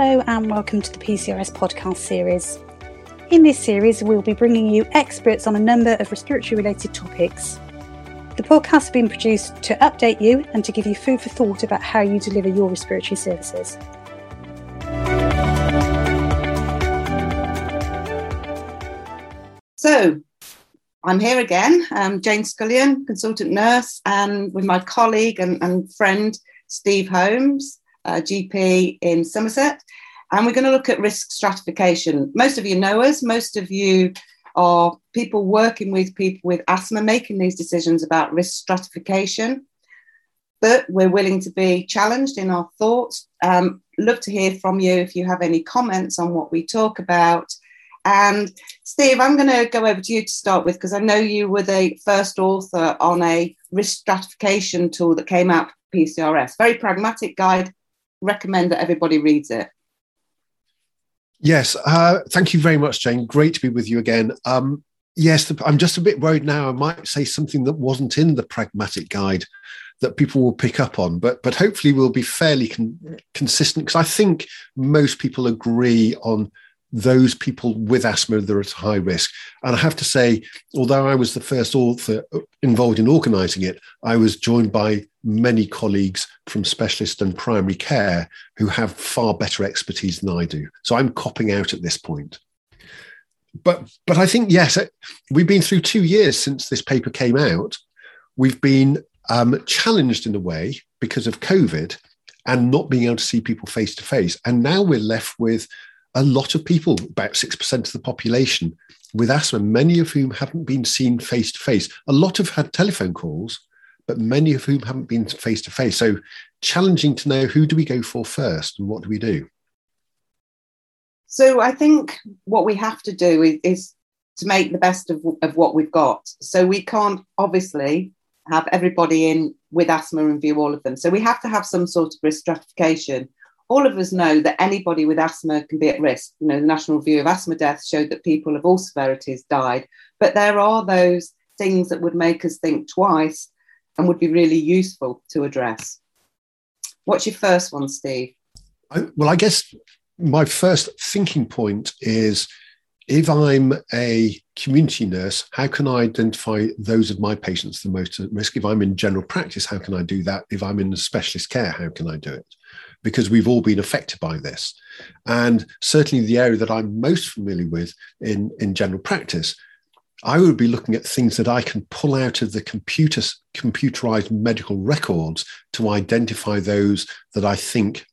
Hello, and welcome to the PCRS podcast series. In this series, we'll be bringing you experts on a number of respiratory related topics. The podcast has been produced to update you and to give you food for thought about how you deliver your respiratory services. So, I'm here again, um, Jane Scullion, consultant nurse, and with my colleague and, and friend Steve Holmes, GP in Somerset. And we're going to look at risk stratification. Most of you know us, most of you are people working with people with asthma, making these decisions about risk stratification. But we're willing to be challenged in our thoughts. Um, love to hear from you if you have any comments on what we talk about. And Steve, I'm going to go over to you to start with because I know you were the first author on a risk stratification tool that came out for PCRS. Very pragmatic guide. Recommend that everybody reads it. Yes, uh, thank you very much, Jane. Great to be with you again. Um, yes, the, I'm just a bit worried now. I might say something that wasn't in the pragmatic guide that people will pick up on, but but hopefully we'll be fairly con- consistent because I think most people agree on those people with asthma that are at high risk. And I have to say, although I was the first author involved in organising it, I was joined by many colleagues from specialist and primary care who have far better expertise than I do. So I'm copping out at this point. But but I think yes, we've been through two years since this paper came out. We've been um, challenged in a way because of COVID and not being able to see people face to face. And now we're left with a lot of people, about 6% of the population, with asthma, many of whom haven't been seen face to face. A lot have had telephone calls, but many of whom haven't been face to face. So challenging to know who do we go for first and what do we do? So I think what we have to do is, is to make the best of, of what we've got. So we can't obviously have everybody in with asthma and view all of them. So we have to have some sort of risk stratification all of us know that anybody with asthma can be at risk. You know, the National Review of Asthma Deaths showed that people of all severities died, but there are those things that would make us think twice and would be really useful to address. What's your first one, Steve? I, well, I guess my first thinking point is if I'm a community nurse, how can I identify those of my patients the most at risk? If I'm in general practice, how can I do that? If I'm in specialist care, how can I do it? because we've all been affected by this. And certainly the area that I'm most familiar with in, in general practice, I would be looking at things that I can pull out of the computer, computerized medical records to identify those that I think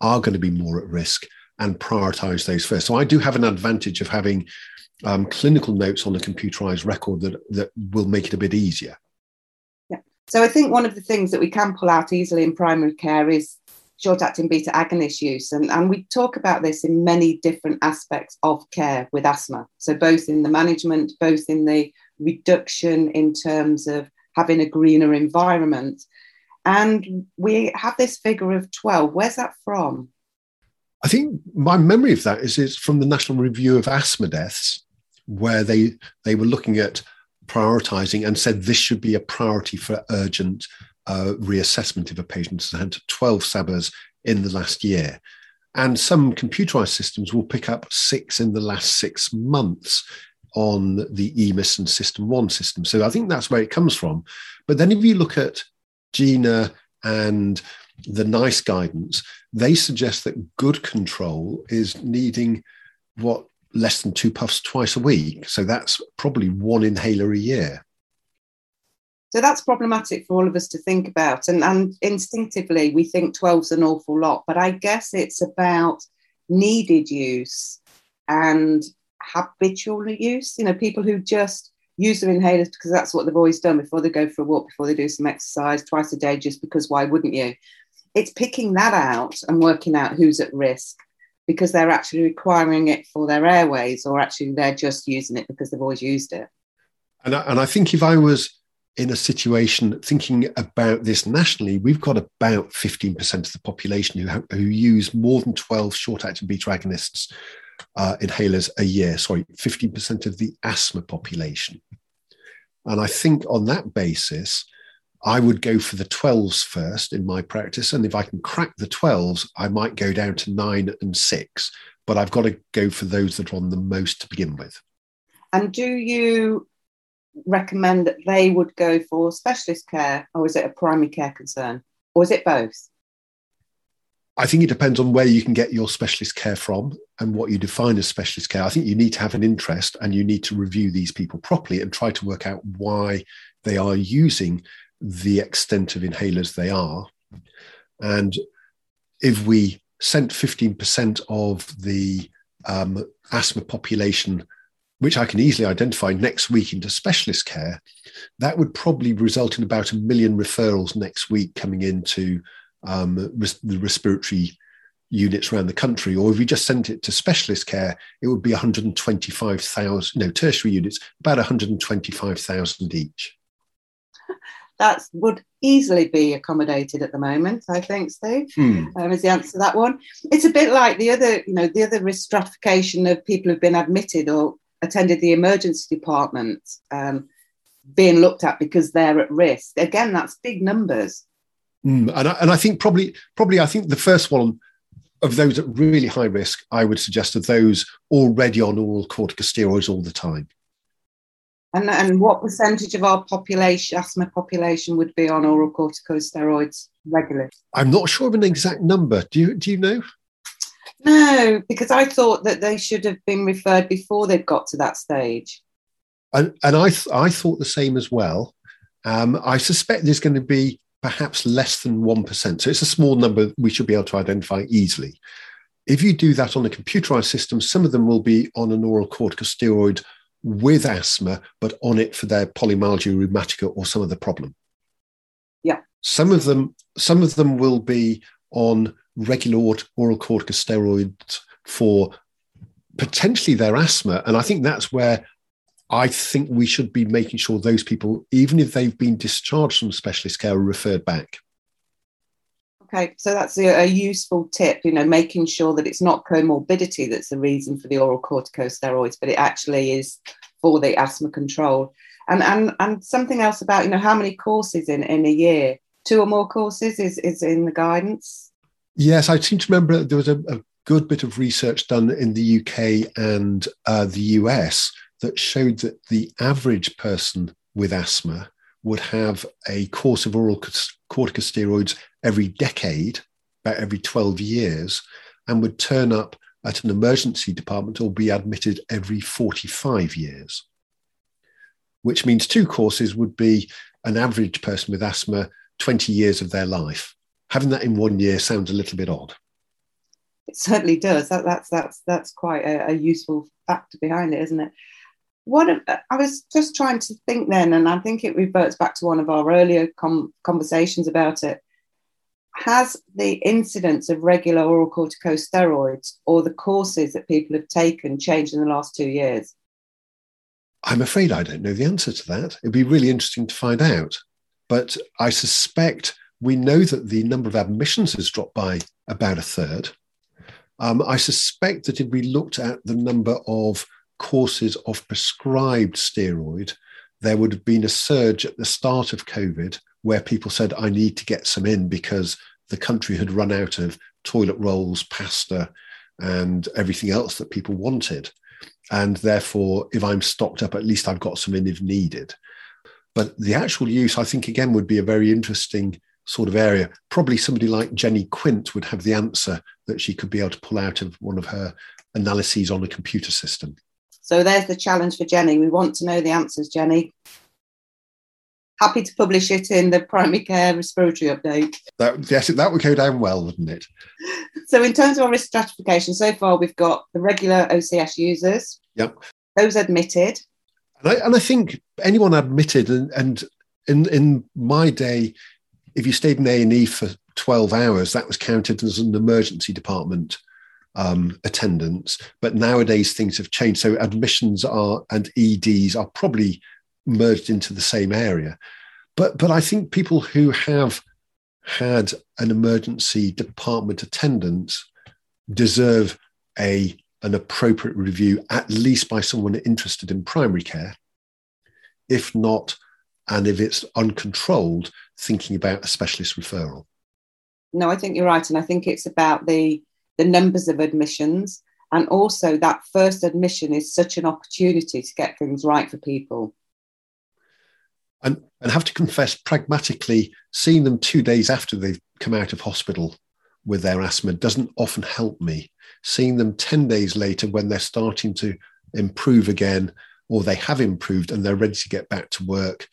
are going to be more at risk and prioritize those first. So I do have an advantage of having um, clinical notes on a computerized record that, that will make it a bit easier. Yeah. So I think one of the things that we can pull out easily in primary care is short acting beta agonist use. And, and we talk about this in many different aspects of care with asthma. So, both in the management, both in the reduction in terms of having a greener environment. And we have this figure of 12. Where's that from? I think my memory of that is it's from the National Review of Asthma Deaths, where they, they were looking at prioritizing and said this should be a priority for urgent uh, reassessment if a patient has had 12 SABAs in the last year. And some computerized systems will pick up six in the last six months on the EMIS and SystmOne system. So I think that's where it comes from. But then if you look at GINA and the NICE guidance, they suggest that good control is needing what less than two puffs twice a week. So that's probably one inhaler a year. So that's problematic for all of us to think about. And, and instinctively, we think 12's an awful lot, but I guess it's about needed use and habitual use. You know, people who just use their inhalers because that's what they've always done before they go for a walk, before they do some exercise twice a day, just because why wouldn't you? It's picking that out and working out who's at risk because they're actually requiring it for their airways or actually they're just using it because they've always used it. And I, and I think if I was in a situation thinking about this nationally, we've got about 15% of the population who, who use more than 12 short acting beta agonists uh, inhalers a year. Sorry, 15% of the asthma population. And I think on that basis, I would go for the 12s first in my practice. And if I can crack the 12s, I might go down to nine and six, but I've got to go for those that are on the most to begin with. And do you recommend that they would go for specialist care or is it a primary care concern or is it both? I think it depends on where you can get your specialist care from and what you define as specialist care. I think you need to have an interest and you need to review these people properly and try to work out why they are using the extent of inhalers they are. And if we sent 15% of the um, asthma population, which I can easily identify next week into specialist care, that would probably result in about a million referrals next week coming into um, res- the respiratory units around the country. Or if we just sent it to specialist care, it would be 125,000, no, tertiary units, about 125,000 each that would easily be accommodated at the moment. I think, Steve, hmm. um, is the answer to that one. It's a bit like the other, you know, the other risk stratification of people who've been admitted or attended the emergency department um, being looked at because they're at risk. Again, that's big numbers. Mm, and, I, and I think probably, probably, I think the first one of those at really high risk, I would suggest are those already on oral corticosteroids all the time. And, and what percentage of our population, asthma population, would be on oral corticosteroids regularly? I'm not sure of an exact number. Do you, do you know? No, because I thought that they should have been referred before they'd got to that stage. And, and I, th- I thought the same as well. Um, I suspect there's going to be perhaps less than 1%. So it's a small number we should be able to identify easily. If you do that on a computerized system, some of them will be on an oral corticosteroid with asthma, but on it for their polymyalgia rheumatica or some other problem. Yeah. Some of them, some of them will be on regular oral corticosteroids for potentially their asthma, and I think that's where I think we should be making sure those people, even if they've been discharged from specialist care, are referred back. Okay, so that's a, a, useful tip, you know, making sure that it's not comorbidity that's the reason for the oral corticosteroids, but it actually is for the asthma control. And and and something else about, you know, how many courses in, in a year? Two or more courses is, is in the guidance? Yes, I seem to remember there was a, a good bit of research done in the UK and uh, the US that showed that the average person with asthma would have a course of oral corticosteroids every decade, about every 12 years, and would turn up at an emergency department or be admitted every 45 years. Which means two courses would be an average person with asthma 20 years of their life. Having that in one year sounds a little bit odd. It certainly does. That, that's that's that's quite a, a useful factor behind it, isn't it? what I was just trying to think then, and I think it reverts back to one of our earlier com- conversations about it. Has the incidence of regular oral corticosteroids or the courses that people have taken changed in the last two years? I'm afraid I don't know the answer to that. It'd be really interesting to find out. But I suspect we know that the number of admissions has dropped by about a third. Um, I suspect that if we looked at the number of courses of prescribed steroid, there would have been a surge at the start of COVID where people said, I need to get some in because the country had run out of toilet rolls, pasta, and everything else that people wanted. And therefore, if I'm stocked up, at least I've got some in if needed. But the actual use, I think, again, would be a very interesting sort of area. Probably somebody like Jenny Quint would have the answer that she could be able to pull out of one of her analyses on a computer system. So there's the challenge for Jenny. We want to know the answers, Jenny. Happy to publish it in the primary care respiratory update. That, yes, that would go down well, wouldn't it? So, in terms of our risk stratification, so far we've got the regular OCS users. Yep. Those admitted. And I, and I think anyone admitted, and, and in in my day, if you stayed in A and E for twelve hours, that was counted as an emergency department um, attendance. But nowadays things have changed. So admissions are and EDs are probably merged into the same area. But but I think people who have had an emergency department attendance deserve a an appropriate review, at least by someone interested in primary care, if not and if it's uncontrolled, thinking about a specialist referral. No, I think you're right, and I think it's about the the numbers of admissions, and also that first admission is such an opportunity to get things right for people. And and have to confess, pragmatically, seeing them two days after they've come out of hospital with their asthma doesn't often help me. Seeing them ten days later when they're starting to improve again, or they have improved and they're ready to get back to work,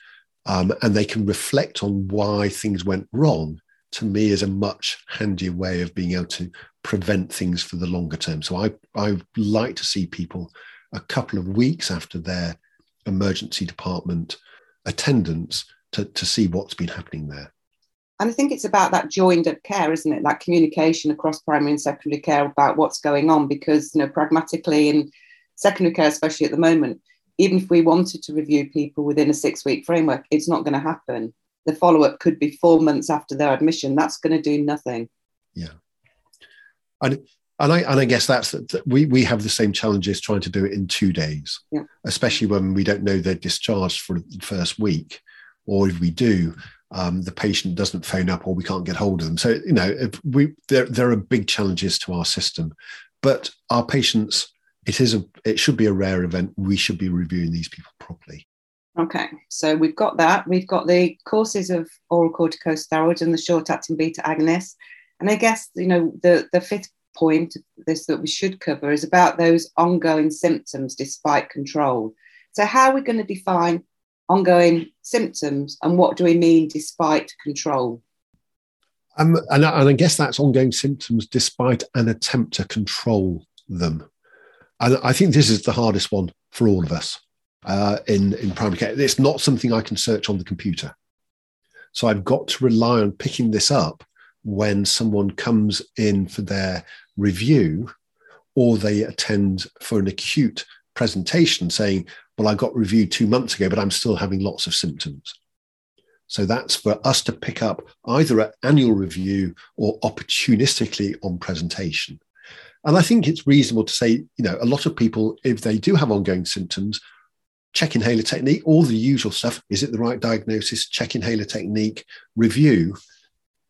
um, and they can reflect on why things went wrong, to me is a much handier way of being able to prevent things for the longer term. So I, I like to see people a couple of weeks after their emergency department attendance to, to see what's been happening there. And I think it's about that joined up care, isn't it? That communication across primary and secondary care about what's going on, because you know, pragmatically in secondary care, especially at the moment, even if we wanted to review people within a six week framework, it's not going to happen. The follow up could be four months after their admission. That's going to do nothing. Yeah. And, and I, and I guess that's that we, we have the same challenges trying to do it in two days, yeah. especially when we don't know they're discharged for the first week. Or if we do, um, the patient doesn't phone up or we can't get hold of them. So, you know, we, there, there are big challenges to our system, but our patients it is a it should be a rare event. We should be reviewing these people properly. Okay, so we've got that. We've got the courses of oral corticosteroids and the short-acting beta agonists, and I guess you know the the fifth point this that we should cover is about those ongoing symptoms despite control. So how are we going to define ongoing symptoms and what do we mean despite control? Um, and, and I guess that's ongoing symptoms despite an attempt to control them. And I think this is the hardest one for all of us uh, in, in primary care. It's not something I can search on the computer. So I've got to rely on picking this up when someone comes in for their review or they attend for an acute presentation saying, Well, I got reviewed two months ago, but I'm still having lots of symptoms. So that's for us to pick up either at annual review or opportunistically on presentation. And I think it's reasonable to say, you know, a lot of people, if they do have ongoing symptoms, check inhaler technique, all the usual stuff. Is it the right diagnosis? Check inhaler technique, review.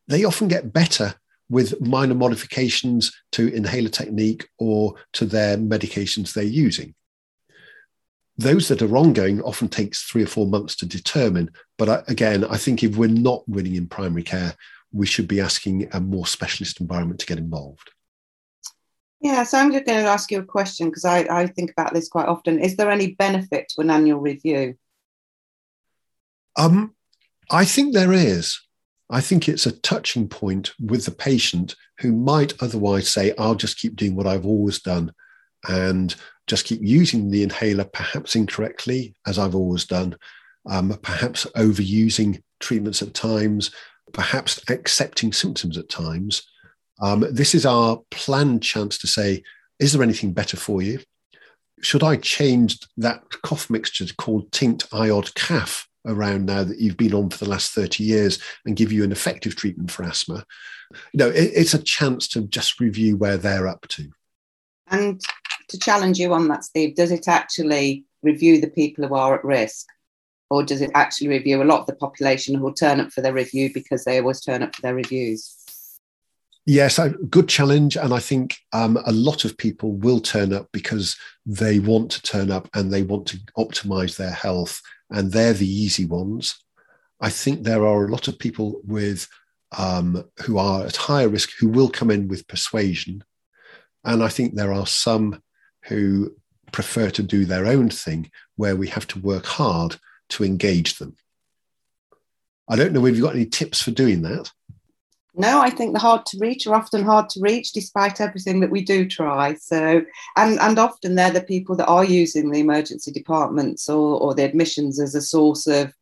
They often get better with minor modifications to inhaler technique or to their medications they're using. Those that are ongoing often takes three or four months to determine. But again, I think if we're not winning in primary care, we should be asking a more specialist environment to get involved. Yeah, so I'm just going to ask you a question because I, I think about this quite often. Is there any benefit to an annual review? Um, I think there is. I think it's a touching point with the patient who might otherwise say, I'll just keep doing what I've always done and just keep using the inhaler, perhaps incorrectly, as I've always done, um, perhaps overusing treatments at times, perhaps accepting symptoms at times. Um, this is our planned chance to say, is there anything better for you? Should I change that cough mixture called Tinct Iod Calf around now that you've been on for the last 30 years and give you an effective treatment for asthma? You know, it, it's a chance to just review where they're up to. And to challenge you on that, Steve, does it actually review the people who are at risk? Or does it actually review a lot of the population who will turn up for their review because they always turn up for their reviews? Yes, a good challenge. And I think um, a lot of people will turn up because they want to turn up and they want to optimize their health. And they're the easy ones. I think there are a lot of people with um, who are at higher risk who will come in with persuasion. And I think there are some who prefer to do their own thing where we have to work hard to engage them. I don't know if you've got any tips for doing that. No, I think the hard to reach are often hard to reach despite everything that we do try. So, and, and often they're the people that are using the emergency departments or, or the admissions as a source of,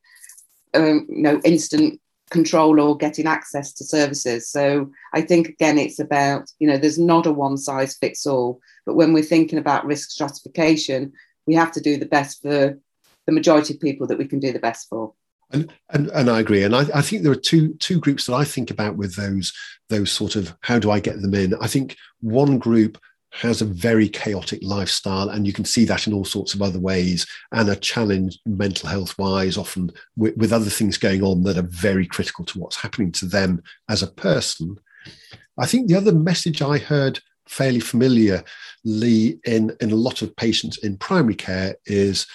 um, you know, instant control or getting access to services. So I think again, it's about, you know, there's not a one size fits all, but when we're thinking about risk stratification, we have to do the best for the majority of people that we can do the best for. And, and, and I agree. And I, I think there are two two groups that I think about with those those sort of how do I get them in? I think one group has a very chaotic lifestyle, and you can see that in all sorts of other ways, and are challenged mental health wise, often with, with, other things going on that are very critical to what's happening to them as a person. I think the other message I heard fairly familiarly in, in a lot of patients in primary care is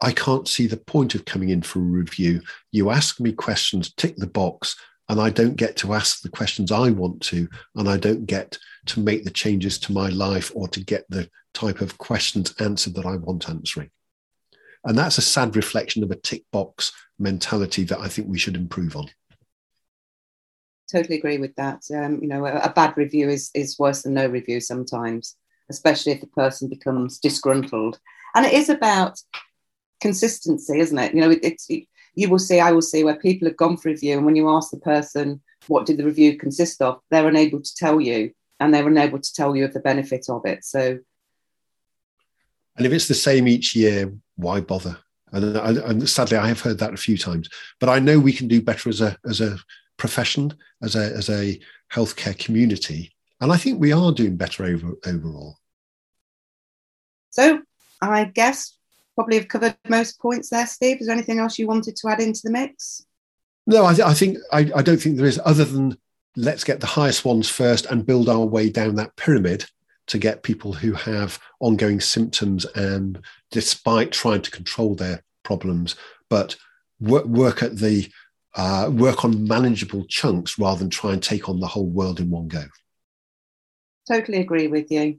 I can't see the point of coming in for a review. You ask me questions, tick the box, and I don't get to ask the questions I want to, and I don't get to make the changes to my life or to get the type of questions answered that I want answering. And that's a sad reflection of a tick box mentality that I think we should improve on. Totally agree with that. Um, you know, a, bad review is, is worse than no review sometimes, especially if the person becomes disgruntled. And it is about consistency, isn't it? You know, it, it's it, you will see, I will see where people have gone for review, and when you ask the person what did the review consist of, they're unable to tell you, and they're unable to tell you of the benefit of it. So, and if it's the same each year, why bother? And, and sadly, I have heard that a few times. But I know we can do better as a as a profession, as a as a healthcare community, and I think we are doing better over overall. So, I guess probably have covered most points there, Steve. Is there anything else you wanted to add into the mix? No, I, th- I think I, I, don't think there is, other than let's get the highest ones first and build our way down that pyramid to get people who have ongoing symptoms and despite trying to control their problems, but work, work at the uh, work on manageable chunks rather than try and take on the whole world in one go. Totally agree with you.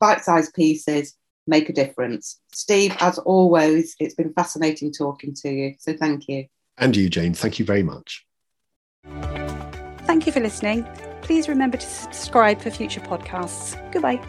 Bite-sized pieces, make a difference. Steve, as always, it's been fascinating talking to you. So thank you. And you, Jane. Thank you very much. Thank you for listening. Please remember to subscribe for future podcasts. Goodbye.